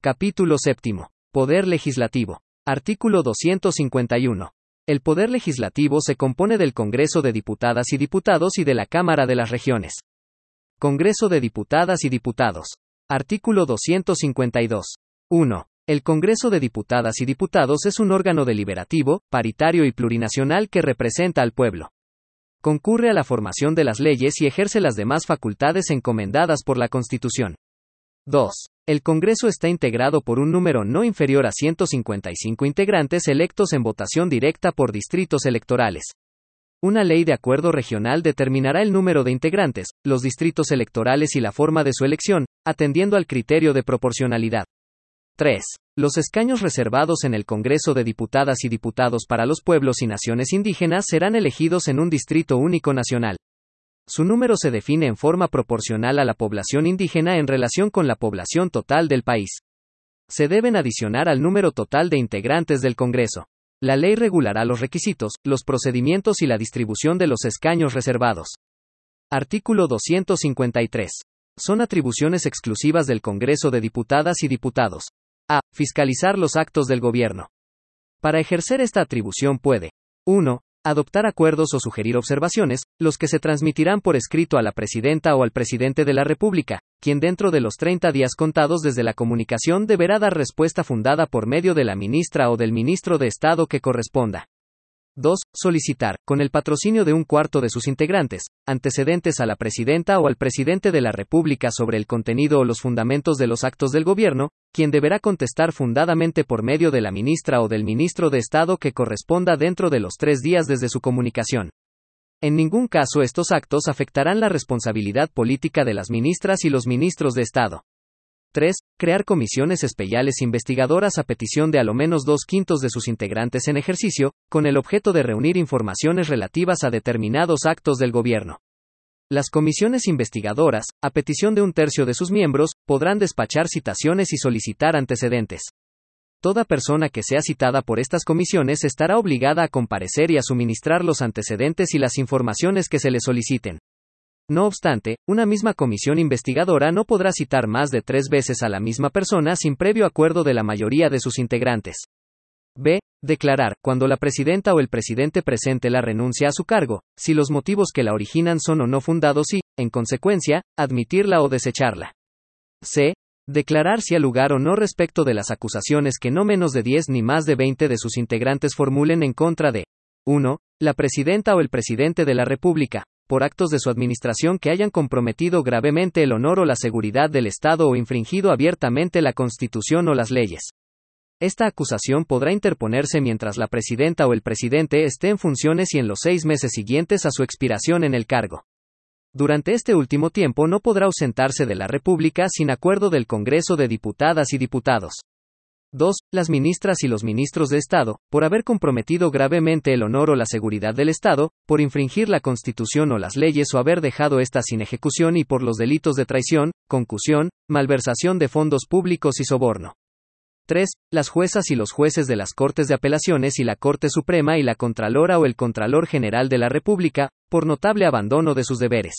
Capítulo séptimo. Poder legislativo. Artículo 251. El Poder Legislativo se compone del Congreso de Diputadas y Diputados y de la Cámara de las Regiones. Congreso de Diputadas y Diputados. Artículo 252. 1. El Congreso de Diputadas y Diputados es un órgano deliberativo, paritario y plurinacional que representa al pueblo. Concurre a la formación de las leyes y ejerce las demás facultades encomendadas por la Constitución. 2. El Congreso está integrado por un número no inferior a 155 integrantes electos en votación directa por distritos electorales. Una ley de acuerdo regional determinará el número de integrantes, los distritos electorales y la forma de su elección, atendiendo al criterio de proporcionalidad. 3. Los escaños reservados en el Congreso de Diputadas y Diputados para los pueblos y naciones indígenas serán elegidos en un distrito único nacional. Su número se define en forma proporcional a la población indígena en relación con la población total del país. Se deben adicionar al número total de integrantes del Congreso. La ley regulará los requisitos, los procedimientos y la distribución de los escaños reservados. Artículo 253. Son atribuciones exclusivas del Congreso de Diputadas y Diputados. A. Fiscalizar los actos del gobierno. Para ejercer esta atribución puede 1 adoptar acuerdos o sugerir observaciones, los que se transmitirán por escrito a la presidenta o al presidente de la República, quien dentro de los 30 días contados desde la comunicación deberá dar respuesta fundada por medio de la ministra o del ministro de Estado que corresponda. 2. Solicitar, con el patrocinio de un cuarto de sus integrantes, antecedentes a la presidenta o al presidente de la República sobre el contenido o los fundamentos de los actos del gobierno, quien deberá contestar fundadamente por medio de la ministra o del ministro de Estado que corresponda dentro de los tres días desde su comunicación. En ningún caso estos actos afectarán la responsabilidad política de las ministras y los ministros de Estado. 3. Crear comisiones especiales investigadoras a petición de a lo menos dos quintos de sus integrantes en ejercicio, con el objeto de reunir informaciones relativas a determinados actos del gobierno. Las comisiones investigadoras, a petición de un tercio de sus miembros, podrán despachar citaciones y solicitar antecedentes. Toda persona que sea citada por estas comisiones estará obligada a comparecer y a suministrar los antecedentes y las informaciones que se le soliciten. No obstante, una misma comisión investigadora no podrá citar más de tres veces a la misma persona sin previo acuerdo de la mayoría de sus integrantes. B. Declarar, cuando la presidenta o el presidente presente la renuncia a su cargo, si los motivos que la originan son o no fundados y, en consecuencia, admitirla o desecharla. C. Declarar si ha lugar o no respecto de las acusaciones que no menos de 10 ni más de 20 de sus integrantes formulen en contra de 1. La presidenta o el presidente de la República, por actos de su administración que hayan comprometido gravemente el honor o la seguridad del Estado o infringido abiertamente la Constitución o las leyes. Esta acusación podrá interponerse mientras la presidenta o el presidente esté en funciones y en los seis meses siguientes a su expiración en el cargo. Durante este último tiempo no podrá ausentarse de la República sin acuerdo del Congreso de Diputadas y Diputados. 2. Las ministras y los ministros de Estado, por haber comprometido gravemente el honor o la seguridad del Estado, por infringir la Constitución o las leyes o haber dejado éstas sin ejecución y por los delitos de traición, concusión, malversación de fondos públicos y soborno. 3. Las juezas y los jueces de las Cortes de Apelaciones y la Corte Suprema y la Contralora o el Contralor General de la República, por notable abandono de sus deberes.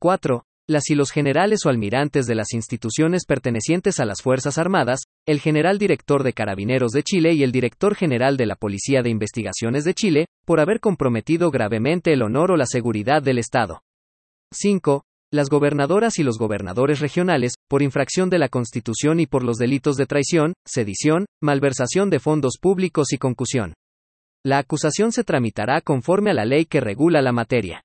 4 las y los generales o almirantes de las instituciones pertenecientes a las Fuerzas Armadas, el general director de Carabineros de Chile y el director general de la Policía de Investigaciones de Chile, por haber comprometido gravemente el honor o la seguridad del Estado. 5. Las gobernadoras y los gobernadores regionales, por infracción de la Constitución y por los delitos de traición, sedición, malversación de fondos públicos y concusión. La acusación se tramitará conforme a la ley que regula la materia.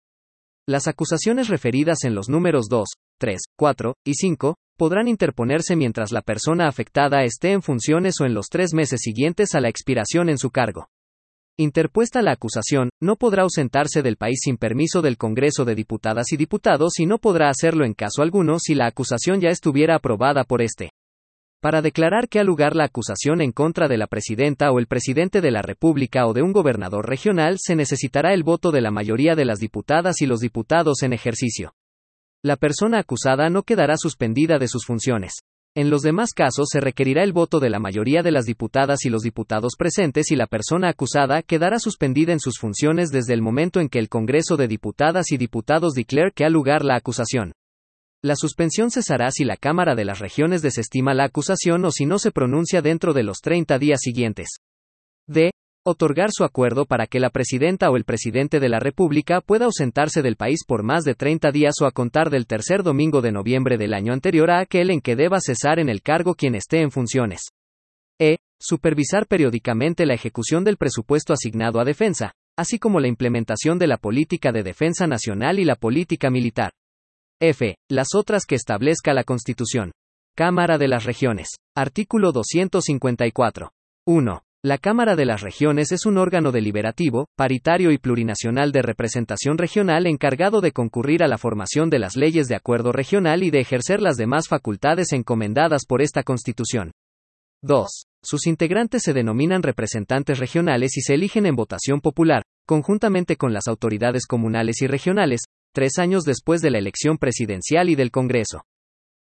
Las acusaciones referidas en los números 2, 3, 4 y 5 podrán interponerse mientras la persona afectada esté en funciones o en los tres meses siguientes a la expiración en su cargo. Interpuesta la acusación, no podrá ausentarse del país sin permiso del Congreso de Diputadas y Diputados y no podrá hacerlo en caso alguno si la acusación ya estuviera aprobada por este. Para declarar que ha lugar la acusación en contra de la presidenta o el presidente de la República o de un gobernador regional se necesitará el voto de la mayoría de las diputadas y los diputados en ejercicio. La persona acusada no quedará suspendida de sus funciones. En los demás casos se requerirá el voto de la mayoría de las diputadas y los diputados presentes y la persona acusada quedará suspendida en sus funciones desde el momento en que el Congreso de Diputadas y Diputados declare que ha lugar la acusación. La suspensión cesará si la Cámara de las Regiones desestima la acusación o si no se pronuncia dentro de los 30 días siguientes. D. Otorgar su acuerdo para que la presidenta o el presidente de la República pueda ausentarse del país por más de 30 días o a contar del tercer domingo de noviembre del año anterior a aquel en que deba cesar en el cargo quien esté en funciones. E. Supervisar periódicamente la ejecución del presupuesto asignado a defensa, así como la implementación de la política de defensa nacional y la política militar. F. Las otras que establezca la Constitución. Cámara de las Regiones. Artículo 254. 1. La Cámara de las Regiones es un órgano deliberativo, paritario y plurinacional de representación regional encargado de concurrir a la formación de las leyes de acuerdo regional y de ejercer las demás facultades encomendadas por esta Constitución. 2. Sus integrantes se denominan representantes regionales y se eligen en votación popular, conjuntamente con las autoridades comunales y regionales, tres años después de la elección presidencial y del Congreso.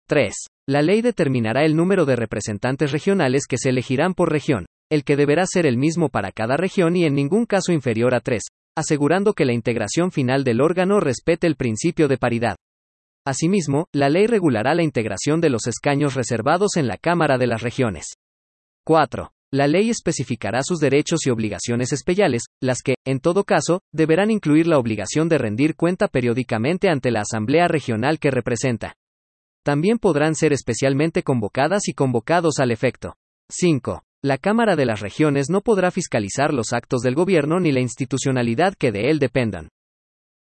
3. La ley determinará el número de representantes regionales que se elegirán por región, el que deberá ser el mismo para cada región y en ningún caso inferior a tres, asegurando que la integración final del órgano respete el principio de paridad. Asimismo, la ley regulará la integración de los escaños reservados en la Cámara de las Regiones. 4. La ley especificará sus derechos y obligaciones especiales, las que, en todo caso, deberán incluir la obligación de rendir cuenta periódicamente ante la Asamblea Regional que representa. También podrán ser especialmente convocadas y convocados al efecto. 5. La Cámara de las Regiones no podrá fiscalizar los actos del gobierno ni la institucionalidad que de él dependan.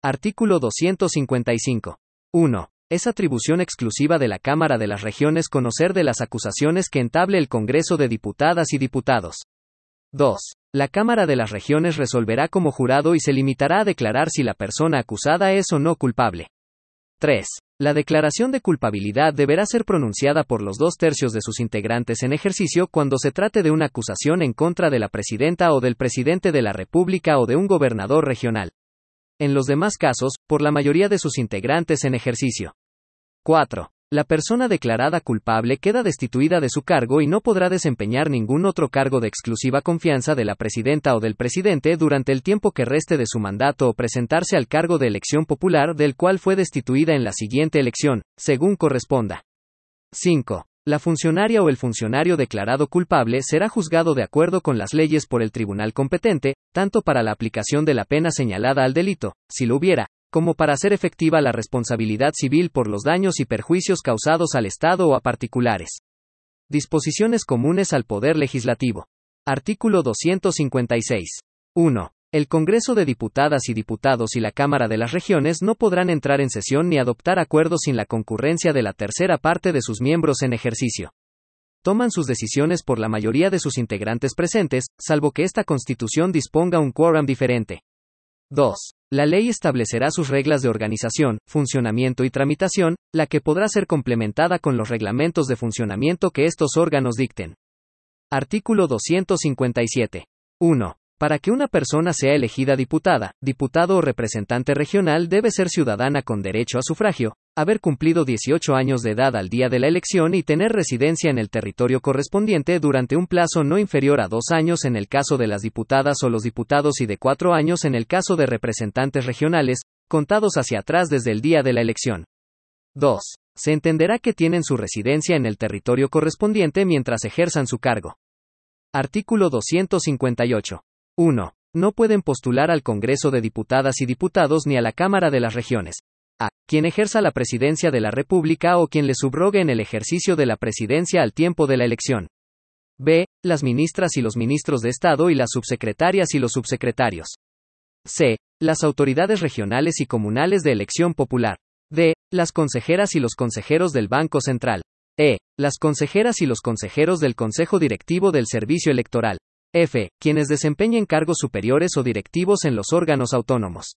Artículo 255. 1. Es atribución exclusiva de la Cámara de las Regiones conocer de las acusaciones que entable el Congreso de Diputadas y Diputados. 2. La Cámara de las Regiones resolverá como jurado y se limitará a declarar si la persona acusada es o no culpable. 3. La declaración de culpabilidad deberá ser pronunciada por los dos tercios de sus integrantes en ejercicio cuando se trate de una acusación en contra de la presidenta o del presidente de la República o de un gobernador regional. En los demás casos, por la mayoría de sus integrantes en ejercicio. 4. La persona declarada culpable queda destituida de su cargo y no podrá desempeñar ningún otro cargo de exclusiva confianza de la presidenta o del presidente durante el tiempo que reste de su mandato o presentarse al cargo de elección popular del cual fue destituida en la siguiente elección, según corresponda. 5. La funcionaria o el funcionario declarado culpable será juzgado de acuerdo con las leyes por el tribunal competente, tanto para la aplicación de la pena señalada al delito, si lo hubiera, como para hacer efectiva la responsabilidad civil por los daños y perjuicios causados al Estado o a particulares. Disposiciones comunes al Poder Legislativo. Artículo 256. 1. El Congreso de Diputadas y Diputados y la Cámara de las Regiones no podrán entrar en sesión ni adoptar acuerdos sin la concurrencia de la tercera parte de sus miembros en ejercicio. Toman sus decisiones por la mayoría de sus integrantes presentes, salvo que esta Constitución disponga un quórum diferente. 2. La ley establecerá sus reglas de organización, funcionamiento y tramitación, la que podrá ser complementada con los reglamentos de funcionamiento que estos órganos dicten. Artículo 257. 1. Para que una persona sea elegida diputada, diputado o representante regional debe ser ciudadana con derecho a sufragio, haber cumplido 18 años de edad al día de la elección y tener residencia en el territorio correspondiente durante un plazo no inferior a dos años en el caso de las diputadas o los diputados y de cuatro años en el caso de representantes regionales, contados hacia atrás desde el día de la elección. 2. Se entenderá que tienen su residencia en el territorio correspondiente mientras ejerzan su cargo. Artículo 258. 1. No pueden postular al Congreso de Diputadas y Diputados ni a la Cámara de las Regiones. A. Quien ejerza la presidencia de la República o quien le subrogue en el ejercicio de la presidencia al tiempo de la elección. B. Las ministras y los ministros de Estado y las subsecretarias y los subsecretarios. C. Las autoridades regionales y comunales de elección popular. D. Las consejeras y los consejeros del Banco Central. E. Las consejeras y los consejeros del Consejo Directivo del Servicio Electoral. F. Quienes desempeñen cargos superiores o directivos en los órganos autónomos.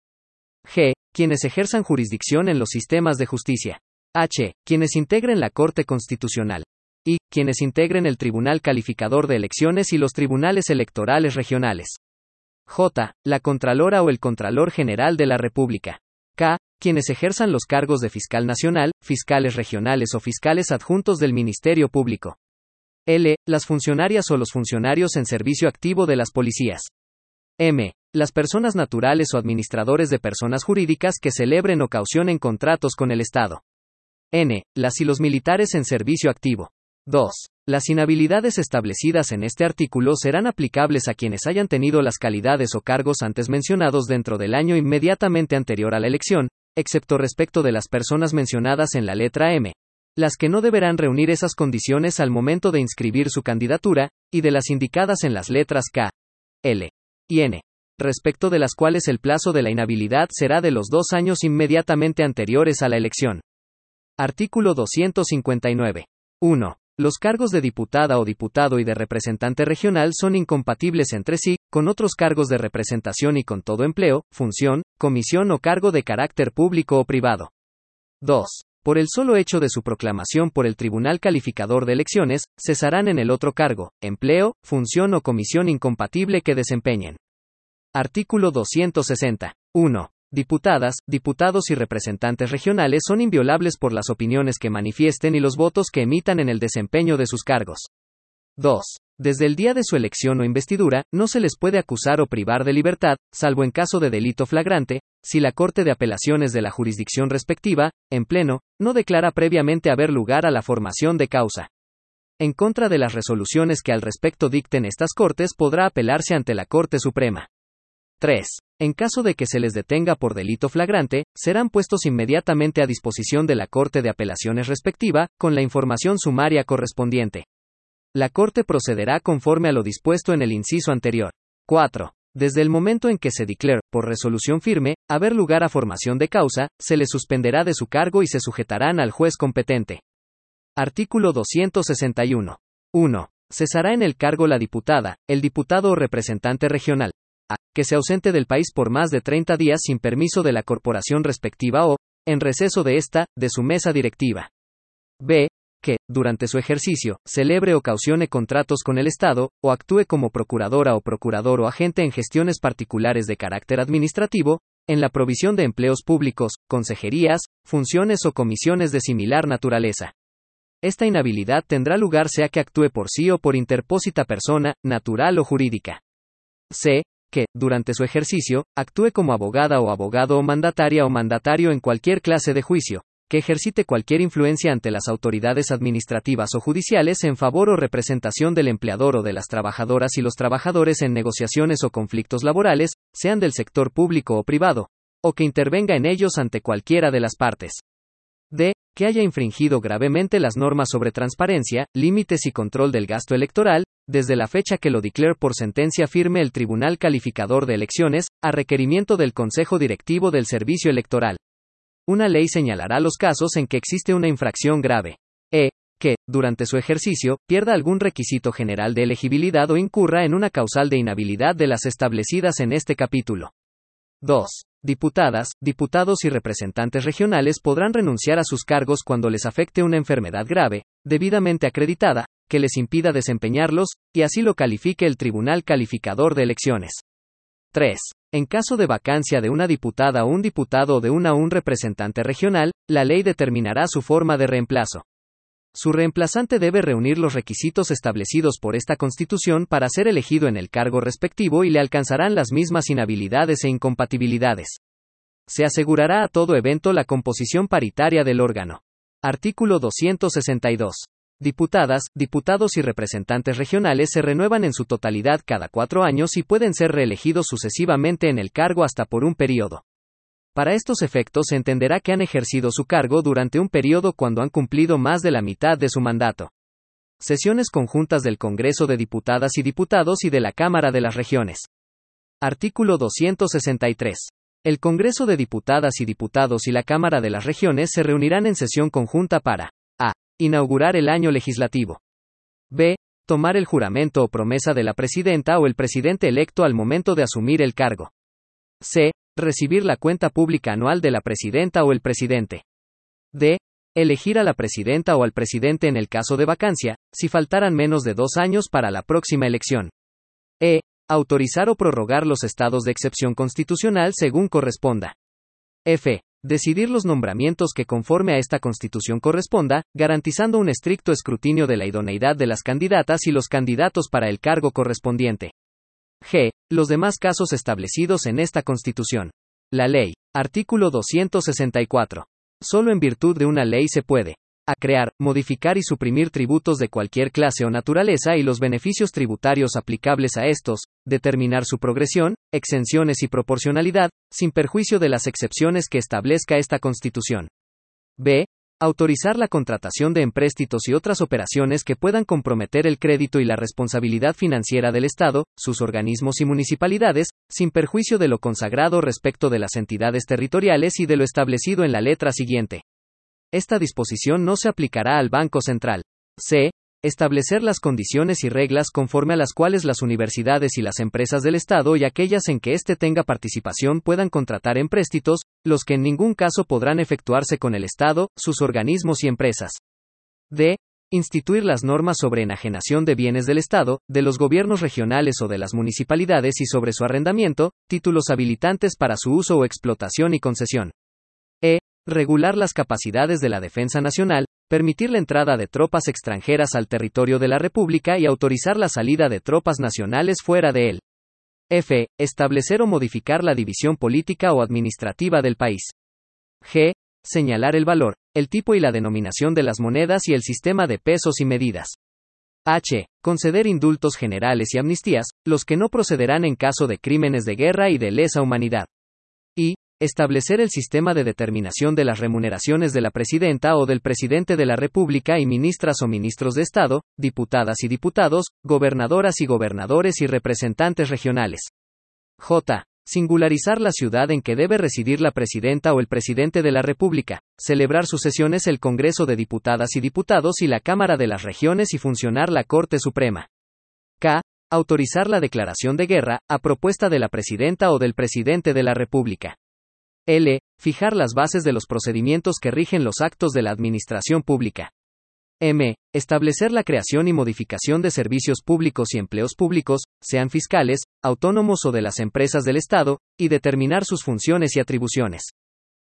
G. Quienes ejerzan jurisdicción en los sistemas de justicia. H. Quienes integren la Corte Constitucional. Y. Quienes integren el Tribunal Calificador de Elecciones y los tribunales electorales regionales. J. La Contralora o el Contralor General de la República. K. Quienes ejerzan los cargos de fiscal nacional, fiscales regionales o fiscales adjuntos del Ministerio Público. L. Las funcionarias o los funcionarios en servicio activo de las policías. M. Las personas naturales o administradores de personas jurídicas que celebren o caucionen contratos con el Estado. N. Las y los militares en servicio activo. 2. Las inhabilidades establecidas en este artículo serán aplicables a quienes hayan tenido las calidades o cargos antes mencionados dentro del año inmediatamente anterior a la elección, excepto respecto de las personas mencionadas en la letra M, las que no deberán reunir esas condiciones al momento de inscribir su candidatura, y de las indicadas en las letras K, L y N, respecto de las cuales el plazo de la inhabilidad será de los dos años inmediatamente anteriores a la elección. Artículo 259. 1. Los cargos de diputada o diputado y de representante regional son incompatibles entre sí, con otros cargos de representación y con todo empleo, función, comisión o cargo de carácter público o privado. 2. Por el solo hecho de su proclamación por el Tribunal Calificador de Elecciones, cesarán en el otro cargo, empleo, función o comisión incompatible que desempeñen. Artículo 260. 1. Diputadas, diputados y representantes regionales son inviolables por las opiniones que manifiesten y los votos que emitan en el desempeño de sus cargos. 2. Desde el día de su elección o investidura, no se les puede acusar o privar de libertad, salvo en caso de delito flagrante, si la Corte de Apelaciones de la jurisdicción respectiva, en pleno, no declara previamente haber lugar a la formación de causa. En contra de las resoluciones que al respecto dicten estas Cortes podrá apelarse ante la Corte Suprema. 3. En caso de que se les detenga por delito flagrante, serán puestos inmediatamente a disposición de la Corte de Apelaciones respectiva, con la información sumaria correspondiente. La Corte procederá conforme a lo dispuesto en el inciso anterior. 4. Desde el momento en que se declare, por resolución firme, haber lugar a formación de causa, se le suspenderá de su cargo y se sujetarán al juez competente. Artículo 261. 1. Cesará en el cargo la diputada, el diputado o representante regional, que se ausente del país por más de 30 días sin permiso de la corporación respectiva o, en receso de esta, de su mesa directiva. B. Que, durante su ejercicio, celebre o caucione contratos con el Estado, o actúe como procuradora o procurador o agente en gestiones particulares de carácter administrativo, en la provisión de empleos públicos, consejerías, funciones o comisiones de similar naturaleza. Esta inhabilidad tendrá lugar sea que actúe por sí o por interpósita persona, natural o jurídica. C que, durante su ejercicio, actúe como abogada o abogado o mandataria o mandatario en cualquier clase de juicio, que ejercite cualquier influencia ante las autoridades administrativas o judiciales en favor o representación del empleador o de las trabajadoras y los trabajadores en negociaciones o conflictos laborales, sean del sector público o privado, o que intervenga en ellos ante cualquiera de las partes. D. Que haya infringido gravemente las normas sobre transparencia, límites y control del gasto electoral, desde la fecha que lo declare por sentencia firme el Tribunal Calificador de Elecciones, a requerimiento del Consejo Directivo del Servicio Electoral. Una ley señalará los casos en que existe una infracción grave. E. Que, durante su ejercicio, pierda algún requisito general de elegibilidad o incurra en una causal de inhabilidad de las establecidas en este capítulo. 2. Diputadas, diputados y representantes regionales podrán renunciar a sus cargos cuando les afecte una enfermedad grave, debidamente acreditada, que les impida desempeñarlos, y así lo califique el Tribunal Calificador de Elecciones. 3. En caso de vacancia de una diputada o un diputado o de una o un representante regional, la ley determinará su forma de reemplazo. Su reemplazante debe reunir los requisitos establecidos por esta Constitución para ser elegido en el cargo respectivo y le alcanzarán las mismas inhabilidades e incompatibilidades. Se asegurará a todo evento la composición paritaria del órgano. Artículo 262. Diputadas, diputados y representantes regionales se renuevan en su totalidad cada cuatro años y pueden ser reelegidos sucesivamente en el cargo hasta por un periodo. Para estos efectos se entenderá que han ejercido su cargo durante un periodo cuando han cumplido más de la mitad de su mandato. Sesiones conjuntas del Congreso de Diputadas y Diputados y de la Cámara de las Regiones. Artículo 263. El Congreso de Diputadas y Diputados y la Cámara de las Regiones se reunirán en sesión conjunta para Inaugurar el año legislativo. B. Tomar el juramento o promesa de la presidenta o el presidente electo al momento de asumir el cargo. C. Recibir la cuenta pública anual de la presidenta o el presidente. D. Elegir a la presidenta o al presidente en el caso de vacancia, si faltaran menos de dos años para la próxima elección. E. Autorizar o prorrogar los estados de excepción constitucional según corresponda. F. Decidir los nombramientos que conforme a esta Constitución corresponda, garantizando un estricto escrutinio de la idoneidad de las candidatas y los candidatos para el cargo correspondiente. G. Los demás casos establecidos en esta Constitución. La Ley. Artículo 264. Solo en virtud de una ley se puede a crear, modificar y suprimir tributos de cualquier clase o naturaleza y los beneficios tributarios aplicables a estos, determinar su progresión, exenciones y proporcionalidad, sin perjuicio de las excepciones que establezca esta Constitución. B. Autorizar la contratación de empréstitos y otras operaciones que puedan comprometer el crédito y la responsabilidad financiera del Estado, sus organismos y municipalidades, sin perjuicio de lo consagrado respecto de las entidades territoriales y de lo establecido en la letra siguiente. Esta disposición no se aplicará al Banco Central. C. Establecer las condiciones y reglas conforme a las cuales las universidades y las empresas del Estado y aquellas en que éste tenga participación puedan contratar empréstitos, los que en ningún caso podrán efectuarse con el Estado, sus organismos y empresas. D. Instituir las normas sobre enajenación de bienes del Estado, de los gobiernos regionales o de las municipalidades y sobre su arrendamiento, títulos habilitantes para su uso o explotación y concesión. E regular las capacidades de la defensa nacional, permitir la entrada de tropas extranjeras al territorio de la República y autorizar la salida de tropas nacionales fuera de él. F. Establecer o modificar la división política o administrativa del país. G. Señalar el valor, el tipo y la denominación de las monedas y el sistema de pesos y medidas. H. Conceder indultos generales y amnistías, los que no procederán en caso de crímenes de guerra y de lesa humanidad. Establecer el sistema de determinación de las remuneraciones de la presidenta o del presidente de la República y ministras o ministros de Estado, diputadas y diputados, gobernadoras y gobernadores y representantes regionales. J. Singularizar la ciudad en que debe residir la presidenta o el presidente de la República, celebrar sus sesiones el Congreso de Diputadas y Diputados y la Cámara de las Regiones y funcionar la Corte Suprema. K. Autorizar la declaración de guerra, a propuesta de la presidenta o del presidente de la República. L. Fijar las bases de los procedimientos que rigen los actos de la administración pública. M. Establecer la creación y modificación de servicios públicos y empleos públicos, sean fiscales, autónomos o de las empresas del Estado, y determinar sus funciones y atribuciones.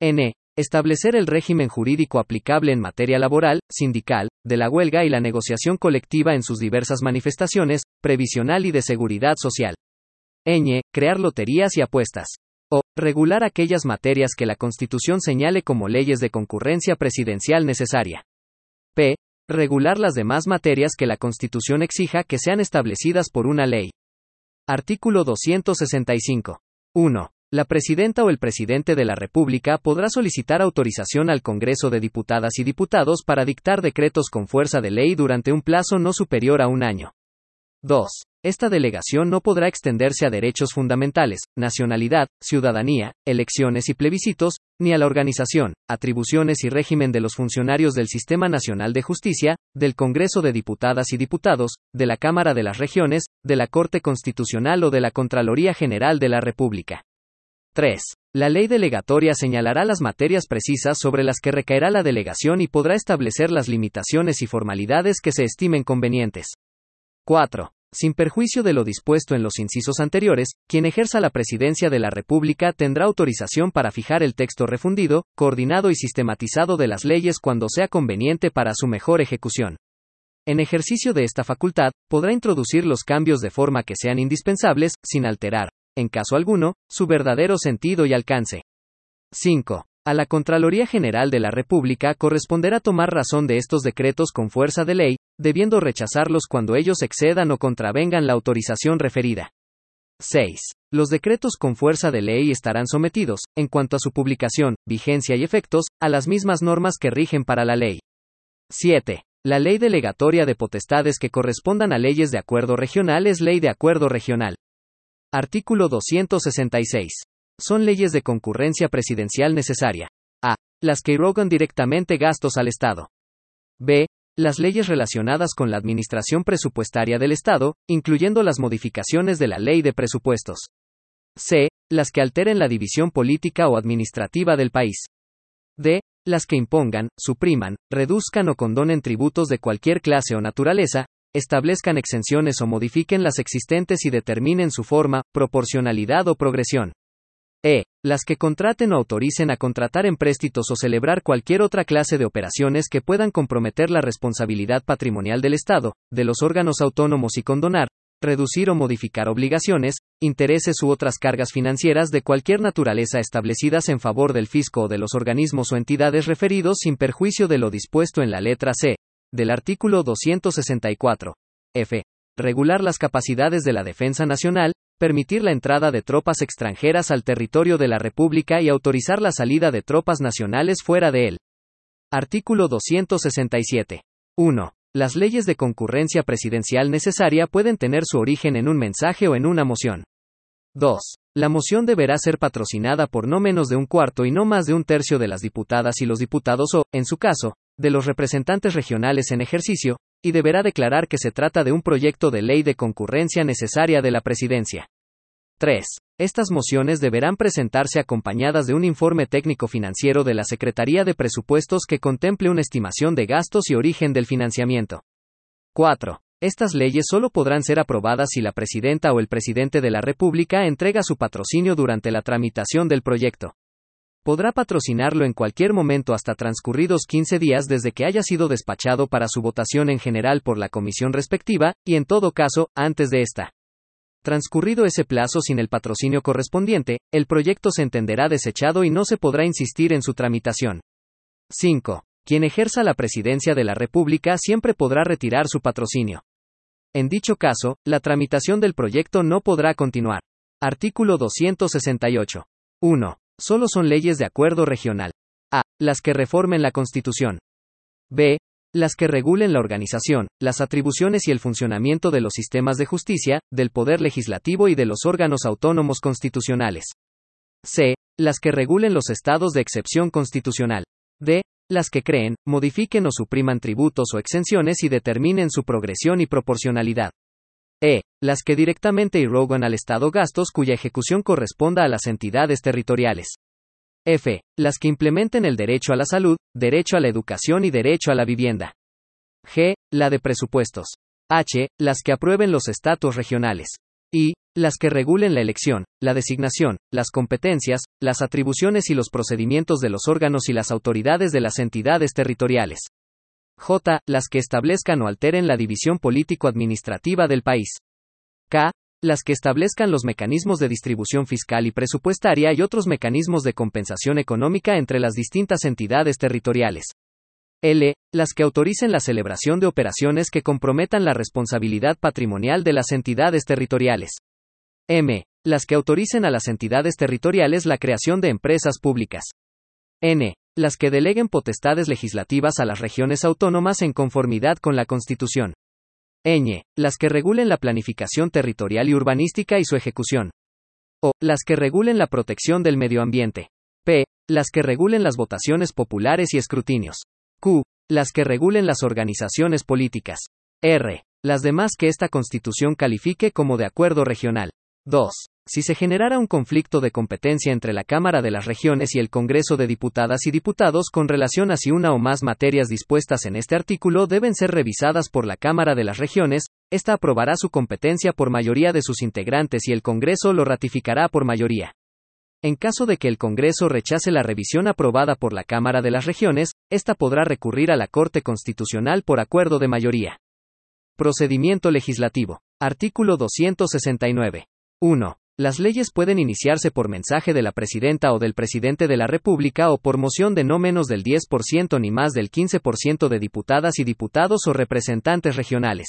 N. Establecer el régimen jurídico aplicable en materia laboral, sindical, de la huelga y la negociación colectiva en sus diversas manifestaciones, previsional y de seguridad social. Ñ. Crear loterías y apuestas. O, regular aquellas materias que la Constitución señale como leyes de concurrencia presidencial necesaria. P. Regular las demás materias que la Constitución exija que sean establecidas por una ley. Artículo 265. 1. La presidenta o el presidente de la República podrá solicitar autorización al Congreso de Diputadas y Diputados para dictar decretos con fuerza de ley durante un plazo no superior a un año. 2. Esta delegación no podrá extenderse a derechos fundamentales, nacionalidad, ciudadanía, elecciones y plebiscitos, ni a la organización, atribuciones y régimen de los funcionarios del Sistema Nacional de Justicia, del Congreso de Diputadas y Diputados, de la Cámara de las Regiones, de la Corte Constitucional o de la Contraloría General de la República. 3. La ley delegatoria señalará las materias precisas sobre las que recaerá la delegación y podrá establecer las limitaciones y formalidades que se estimen convenientes. 4. Sin perjuicio de lo dispuesto en los incisos anteriores, quien ejerza la presidencia de la República tendrá autorización para fijar el texto refundido, coordinado y sistematizado de las leyes cuando sea conveniente para su mejor ejecución. En ejercicio de esta facultad, podrá introducir los cambios de forma que sean indispensables, sin alterar, en caso alguno, su verdadero sentido y alcance. 5. A la Contraloría General de la República corresponderá tomar razón de estos decretos con fuerza de ley, debiendo rechazarlos cuando ellos excedan o contravengan la autorización referida. 6. Los decretos con fuerza de ley estarán sometidos, en cuanto a su publicación, vigencia y efectos, a las mismas normas que rigen para la ley. 7. La ley delegatoria de potestades que correspondan a leyes de acuerdo regional es ley de acuerdo regional. Artículo 266 son leyes de concurrencia presidencial necesaria. A. Las que irrogan directamente gastos al Estado. B. Las leyes relacionadas con la administración presupuestaria del Estado, incluyendo las modificaciones de la ley de presupuestos. C. Las que alteren la división política o administrativa del país. D. Las que impongan, supriman, reduzcan o condonen tributos de cualquier clase o naturaleza, establezcan exenciones o modifiquen las existentes y determinen su forma, proporcionalidad o progresión. E. Las que contraten o autoricen a contratar empréstitos o celebrar cualquier otra clase de operaciones que puedan comprometer la responsabilidad patrimonial del Estado, de los órganos autónomos y condonar, reducir o modificar obligaciones, intereses u otras cargas financieras de cualquier naturaleza establecidas en favor del fisco o de los organismos o entidades referidos sin perjuicio de lo dispuesto en la letra C del artículo 264. F. Regular las capacidades de la defensa nacional, permitir la entrada de tropas extranjeras al territorio de la República y autorizar la salida de tropas nacionales fuera de él. Artículo 267. 1. Las leyes de concurrencia presidencial necesaria pueden tener su origen en un mensaje o en una moción. 2. La moción deberá ser patrocinada por no menos de un cuarto y no más de un tercio de las diputadas y los diputados o, en su caso, de los representantes regionales en ejercicio, y deberá declarar que se trata de un proyecto de ley de concurrencia necesaria de la presidencia. 3. Estas mociones deberán presentarse acompañadas de un informe técnico financiero de la Secretaría de Presupuestos que contemple una estimación de gastos y origen del financiamiento. 4. Estas leyes solo podrán ser aprobadas si la presidenta o el presidente de la República entrega su patrocinio durante la tramitación del proyecto. Podrá patrocinarlo en cualquier momento hasta transcurridos 15 días desde que haya sido despachado para su votación en general por la comisión respectiva, y en todo caso, antes de esta. Transcurrido ese plazo sin el patrocinio correspondiente, el proyecto se entenderá desechado y no se podrá insistir en su tramitación. 5. Quien ejerza la presidencia de la República siempre podrá retirar su patrocinio. En dicho caso, la tramitación del proyecto no podrá continuar. Artículo 268. 1. Solo son leyes de acuerdo regional. A. Las que reformen la Constitución. B las que regulen la organización, las atribuciones y el funcionamiento de los sistemas de justicia, del Poder Legislativo y de los órganos autónomos constitucionales. C. Las que regulen los estados de excepción constitucional. D. Las que creen, modifiquen o supriman tributos o exenciones y determinen su progresión y proporcionalidad. E. Las que directamente irrogan al Estado gastos cuya ejecución corresponda a las entidades territoriales. F. Las que implementen el derecho a la salud, derecho a la educación y derecho a la vivienda. G. La de presupuestos. H. Las que aprueben los estatus regionales. I. Las que regulen la elección, la designación, las competencias, las atribuciones y los procedimientos de los órganos y las autoridades de las entidades territoriales. J. Las que establezcan o alteren la división político-administrativa del país. K las que establezcan los mecanismos de distribución fiscal y presupuestaria y otros mecanismos de compensación económica entre las distintas entidades territoriales. L. Las que autoricen la celebración de operaciones que comprometan la responsabilidad patrimonial de las entidades territoriales. M. Las que autoricen a las entidades territoriales la creación de empresas públicas. N. Las que deleguen potestades legislativas a las regiones autónomas en conformidad con la Constitución. Ñ. Las que regulen la planificación territorial y urbanística y su ejecución. O. Las que regulen la protección del medio ambiente. P. Las que regulen las votaciones populares y escrutinios. Q. Las que regulen las organizaciones políticas. R. Las demás que esta Constitución califique como de acuerdo regional. 2. Si se generara un conflicto de competencia entre la Cámara de las Regiones y el Congreso de Diputadas y Diputados con relación a si una o más materias dispuestas en este artículo deben ser revisadas por la Cámara de las Regiones, ésta aprobará su competencia por mayoría de sus integrantes y el Congreso lo ratificará por mayoría. En caso de que el Congreso rechace la revisión aprobada por la Cámara de las Regiones, ésta podrá recurrir a la Corte Constitucional por acuerdo de mayoría. Procedimiento legislativo. Artículo 269. 1. Las leyes pueden iniciarse por mensaje de la presidenta o del presidente de la República o por moción de no menos del 10% ni más del 15% de diputadas y diputados o representantes regionales.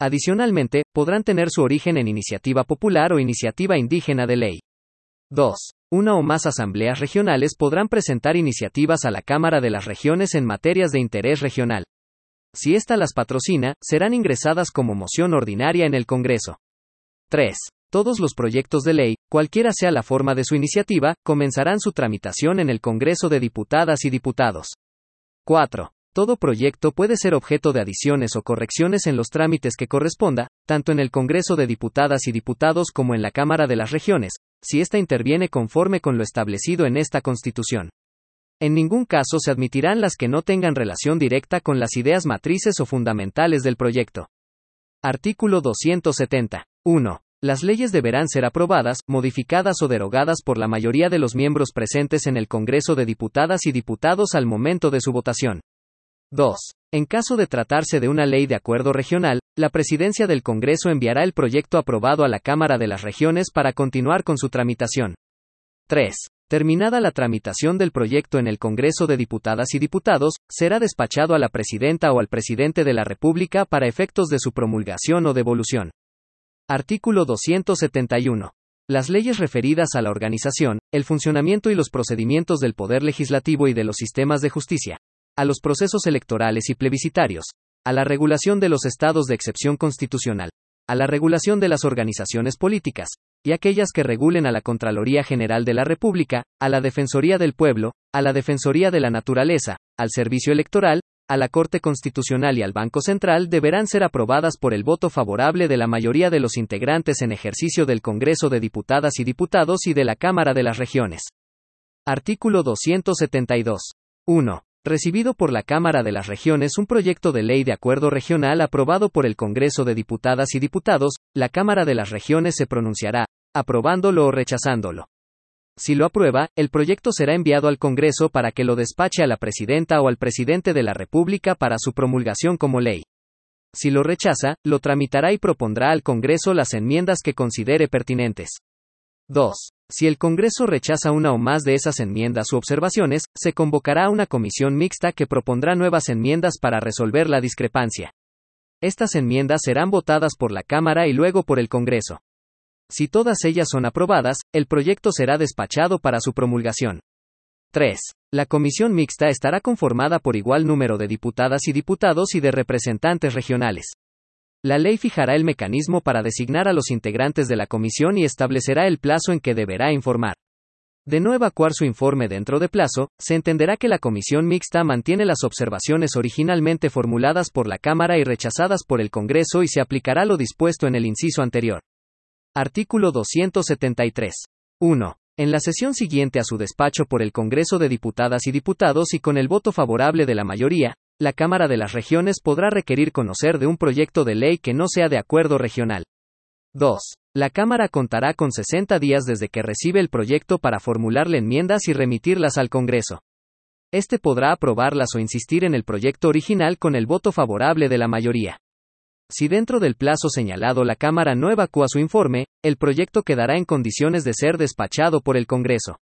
Adicionalmente, podrán tener su origen en iniciativa popular o iniciativa indígena de ley. 2. Una o más asambleas regionales podrán presentar iniciativas a la Cámara de las Regiones en materias de interés regional. Si ésta las patrocina, serán ingresadas como moción ordinaria en el Congreso. 3. Todos los proyectos de ley, cualquiera sea la forma de su iniciativa, comenzarán su tramitación en el Congreso de Diputadas y Diputados. 4. Todo proyecto puede ser objeto de adiciones o correcciones en los trámites que corresponda, tanto en el Congreso de Diputadas y Diputados como en la Cámara de las Regiones, si ésta interviene conforme con lo establecido en esta Constitución. En ningún caso se admitirán las que no tengan relación directa con las ideas matrices o fundamentales del proyecto. Artículo 270. 1. Las leyes deberán ser aprobadas, modificadas o derogadas por la mayoría de los miembros presentes en el Congreso de Diputadas y Diputados al momento de su votación. 2. En caso de tratarse de una ley de acuerdo regional, la presidencia del Congreso enviará el proyecto aprobado a la Cámara de las Regiones para continuar con su tramitación. 3. Terminada la tramitación del proyecto en el Congreso de Diputadas y Diputados, será despachado a la Presidenta o al Presidente de la República para efectos de su promulgación o devolución. Artículo 271. Las leyes referidas a la organización, el funcionamiento y los procedimientos del Poder Legislativo y de los sistemas de justicia, a los procesos electorales y plebiscitarios, a la regulación de los estados de excepción constitucional, a la regulación de las organizaciones políticas, y aquellas que regulen a la Contraloría General de la República, a la Defensoría del Pueblo, a la Defensoría de la Naturaleza, al Servicio Electoral, a la Corte Constitucional y al Banco Central deberán ser aprobadas por el voto favorable de la mayoría de los integrantes en ejercicio del Congreso de Diputadas y Diputados y de la Cámara de las Regiones. Artículo 272. 1 recibido por la Cámara de las Regiones un proyecto de ley de acuerdo regional aprobado por el Congreso de Diputadas y Diputados, la Cámara de las Regiones se pronunciará, aprobándolo o rechazándolo. Si lo aprueba, el proyecto será enviado al Congreso para que lo despache a la Presidenta o al Presidente de la República para su promulgación como ley. Si lo rechaza, lo tramitará y propondrá al Congreso las enmiendas que considere pertinentes. 2. Si el Congreso rechaza una o más de esas enmiendas u observaciones, se convocará una comisión mixta que propondrá nuevas enmiendas para resolver la discrepancia. Estas enmiendas serán votadas por la Cámara y luego por el Congreso. Si todas ellas son aprobadas, el proyecto será despachado para su promulgación. 3. La comisión mixta estará conformada por igual número de diputadas y diputados y de representantes regionales. La ley fijará el mecanismo para designar a los integrantes de la comisión y establecerá el plazo en que deberá informar. De no evacuar su informe dentro de plazo, se entenderá que la comisión mixta mantiene las observaciones originalmente formuladas por la Cámara y rechazadas por el Congreso y se aplicará lo dispuesto en el inciso anterior. Artículo 273. 1. En la sesión siguiente a su despacho por el Congreso de Diputadas y Diputados y con el voto favorable de la mayoría, la Cámara de las Regiones podrá requerir conocer de un proyecto de ley que no sea de acuerdo regional. 2. La Cámara contará con 60 días desde que recibe el proyecto para formularle enmiendas y remitirlas al Congreso. Este podrá aprobarlas o insistir en el proyecto original con el voto favorable de la mayoría. Si dentro del plazo señalado la Cámara no evacúa su informe, el proyecto quedará en condiciones de ser despachado por el Congreso.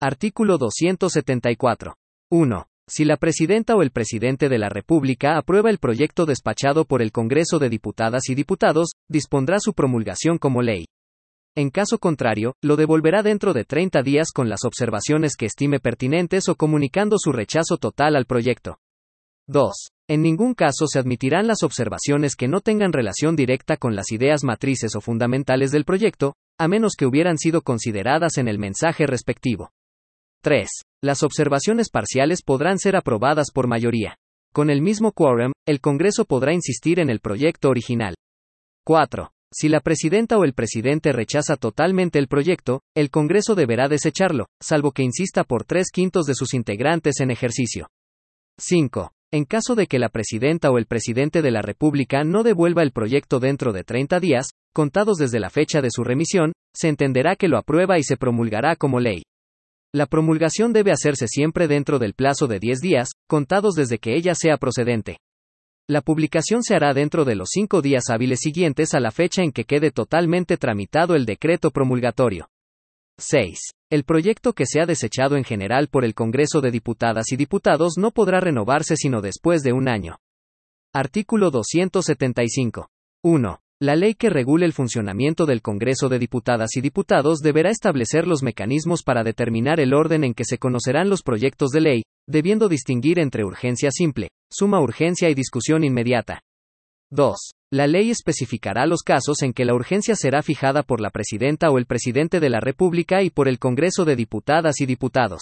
Artículo 274. 1. Si la presidenta o el presidente de la República aprueba el proyecto despachado por el Congreso de Diputadas y Diputados, dispondrá su promulgación como ley. En caso contrario, lo devolverá dentro de 30 días con las observaciones que estime pertinentes o comunicando su rechazo total al proyecto. 2. En ningún caso se admitirán las observaciones que no tengan relación directa con las ideas matrices o fundamentales del proyecto, a menos que hubieran sido consideradas en el mensaje respectivo. 3. Las observaciones parciales podrán ser aprobadas por mayoría. Con el mismo quórum, el Congreso podrá insistir en el proyecto original. 4. Si la presidenta o el presidente rechaza totalmente el proyecto, el Congreso deberá desecharlo, salvo que insista por tres quintos de sus integrantes en ejercicio. 5. En caso de que la presidenta o el presidente de la República no devuelva el proyecto dentro de 30 días, contados desde la fecha de su remisión, se entenderá que lo aprueba y se promulgará como ley. La promulgación debe hacerse siempre dentro del plazo de 10 días, contados desde que ella sea procedente. La publicación se hará dentro de los cinco días hábiles siguientes a la fecha en que quede totalmente tramitado el decreto promulgatorio. 6. El proyecto que sea desechado en general por el Congreso de Diputadas y Diputados no podrá renovarse sino después de un año. Artículo 275. 1. La ley que regule el funcionamiento del Congreso de Diputadas y Diputados deberá establecer los mecanismos para determinar el orden en que se conocerán los proyectos de ley, debiendo distinguir entre urgencia simple, suma urgencia y discusión inmediata. 2. La ley especificará los casos en que la urgencia será fijada por la Presidenta o el Presidente de la República y por el Congreso de Diputadas y Diputados.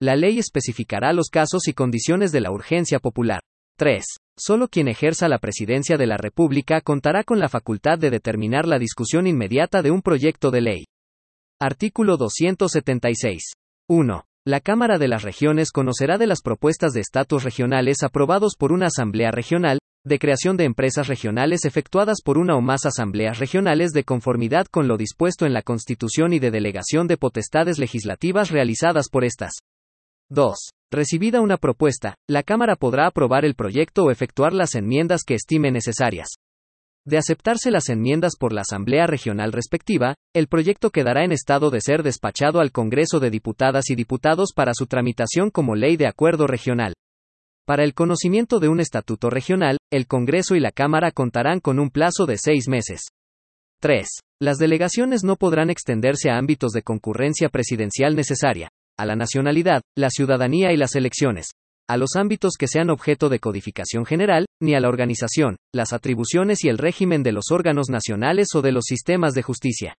La ley especificará los casos y condiciones de la urgencia popular. 3. Solo quien ejerza la presidencia de la República contará con la facultad de determinar la discusión inmediata de un proyecto de ley. Artículo 276. 1. La Cámara de las Regiones conocerá de las propuestas de estatus regionales aprobados por una Asamblea Regional, de creación de empresas regionales efectuadas por una o más asambleas regionales de conformidad con lo dispuesto en la Constitución y de delegación de potestades legislativas realizadas por estas. 2. Recibida una propuesta, la Cámara podrá aprobar el proyecto o efectuar las enmiendas que estime necesarias. De aceptarse las enmiendas por la Asamblea Regional respectiva, el proyecto quedará en estado de ser despachado al Congreso de Diputadas y Diputados para su tramitación como ley de acuerdo regional. Para el conocimiento de un estatuto regional, el Congreso y la Cámara contarán con un plazo de seis meses. 3. Las delegaciones no podrán extenderse a ámbitos de concurrencia presidencial necesaria, a la nacionalidad, la ciudadanía y las elecciones, a los ámbitos que sean objeto de codificación general, ni a la organización, las atribuciones y el régimen de los órganos nacionales o de los sistemas de justicia.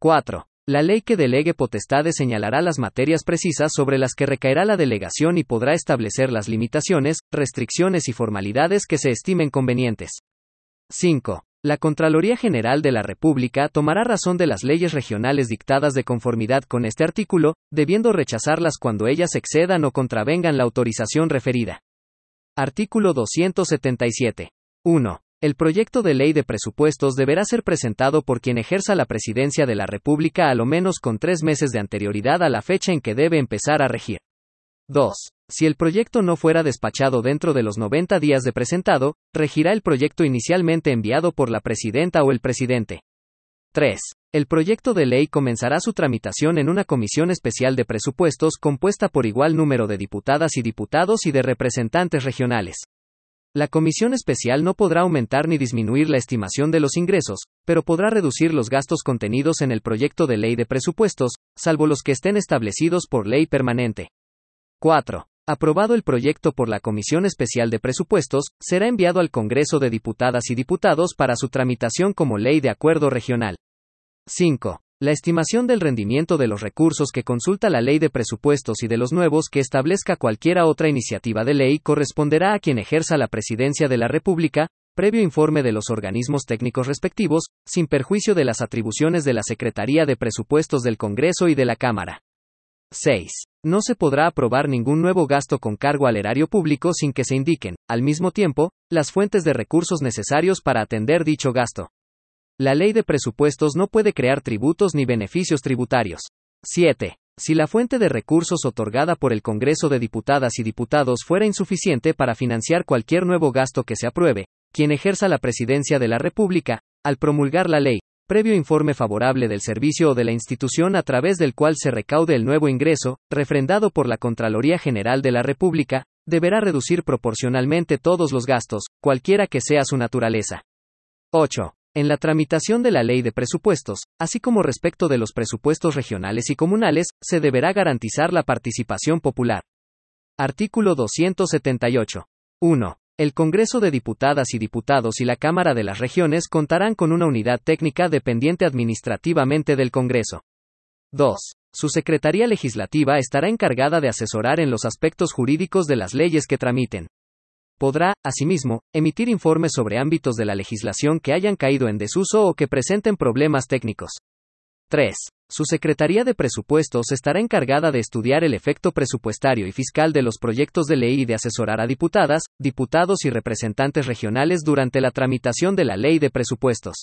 4. La ley que delegue potestades señalará las materias precisas sobre las que recaerá la delegación y podrá establecer las limitaciones, restricciones y formalidades que se estimen convenientes. 5. La Contraloría General de la República tomará razón de las leyes regionales dictadas de conformidad con este artículo, debiendo rechazarlas cuando ellas excedan o contravengan la autorización referida. Artículo 277. 1. El proyecto de ley de presupuestos deberá ser presentado por quien ejerza la presidencia de la República a lo menos con tres meses de anterioridad a la fecha en que debe empezar a regir. 2. Si el proyecto no fuera despachado dentro de los 90 días de presentado, regirá el proyecto inicialmente enviado por la presidenta o el presidente. 3. El proyecto de ley comenzará su tramitación en una comisión especial de presupuestos compuesta por igual número de diputadas y diputados y de representantes regionales. La comisión especial no podrá aumentar ni disminuir la estimación de los ingresos, pero podrá reducir los gastos contenidos en el proyecto de ley de presupuestos, salvo los que estén establecidos por ley permanente. 4. Aprobado el proyecto por la Comisión Especial de Presupuestos, será enviado al Congreso de Diputadas y Diputados para su tramitación como ley de acuerdo regional. 5. La estimación del rendimiento de los recursos que consulta la ley de presupuestos y de los nuevos que establezca cualquiera otra iniciativa de ley corresponderá a quien ejerza la presidencia de la República, previo informe de los organismos técnicos respectivos, sin perjuicio de las atribuciones de la Secretaría de Presupuestos del Congreso y de la Cámara. 6. No se podrá aprobar ningún nuevo gasto con cargo al erario público sin que se indiquen, al mismo tiempo, las fuentes de recursos necesarios para atender dicho gasto. La ley de presupuestos no puede crear tributos ni beneficios tributarios. 7. Si la fuente de recursos otorgada por el Congreso de Diputadas y Diputados fuera insuficiente para financiar cualquier nuevo gasto que se apruebe, quien ejerza la presidencia de la República, al promulgar la ley, previo informe favorable del servicio o de la institución a través del cual se recaude el nuevo ingreso, refrendado por la Contraloría General de la República, deberá reducir proporcionalmente todos los gastos, cualquiera que sea su naturaleza. 8. En la tramitación de la ley de presupuestos, así como respecto de los presupuestos regionales y comunales, se deberá garantizar la participación popular. Artículo 278. 1. El Congreso de Diputadas y Diputados y la Cámara de las Regiones contarán con una unidad técnica dependiente administrativamente del Congreso. 2. Su Secretaría Legislativa estará encargada de asesorar en los aspectos jurídicos de las leyes que tramiten. Podrá, asimismo, emitir informes sobre ámbitos de la legislación que hayan caído en desuso o que presenten problemas técnicos. 3. Su Secretaría de Presupuestos estará encargada de estudiar el efecto presupuestario y fiscal de los proyectos de ley y de asesorar a diputadas, diputados y representantes regionales durante la tramitación de la ley de presupuestos.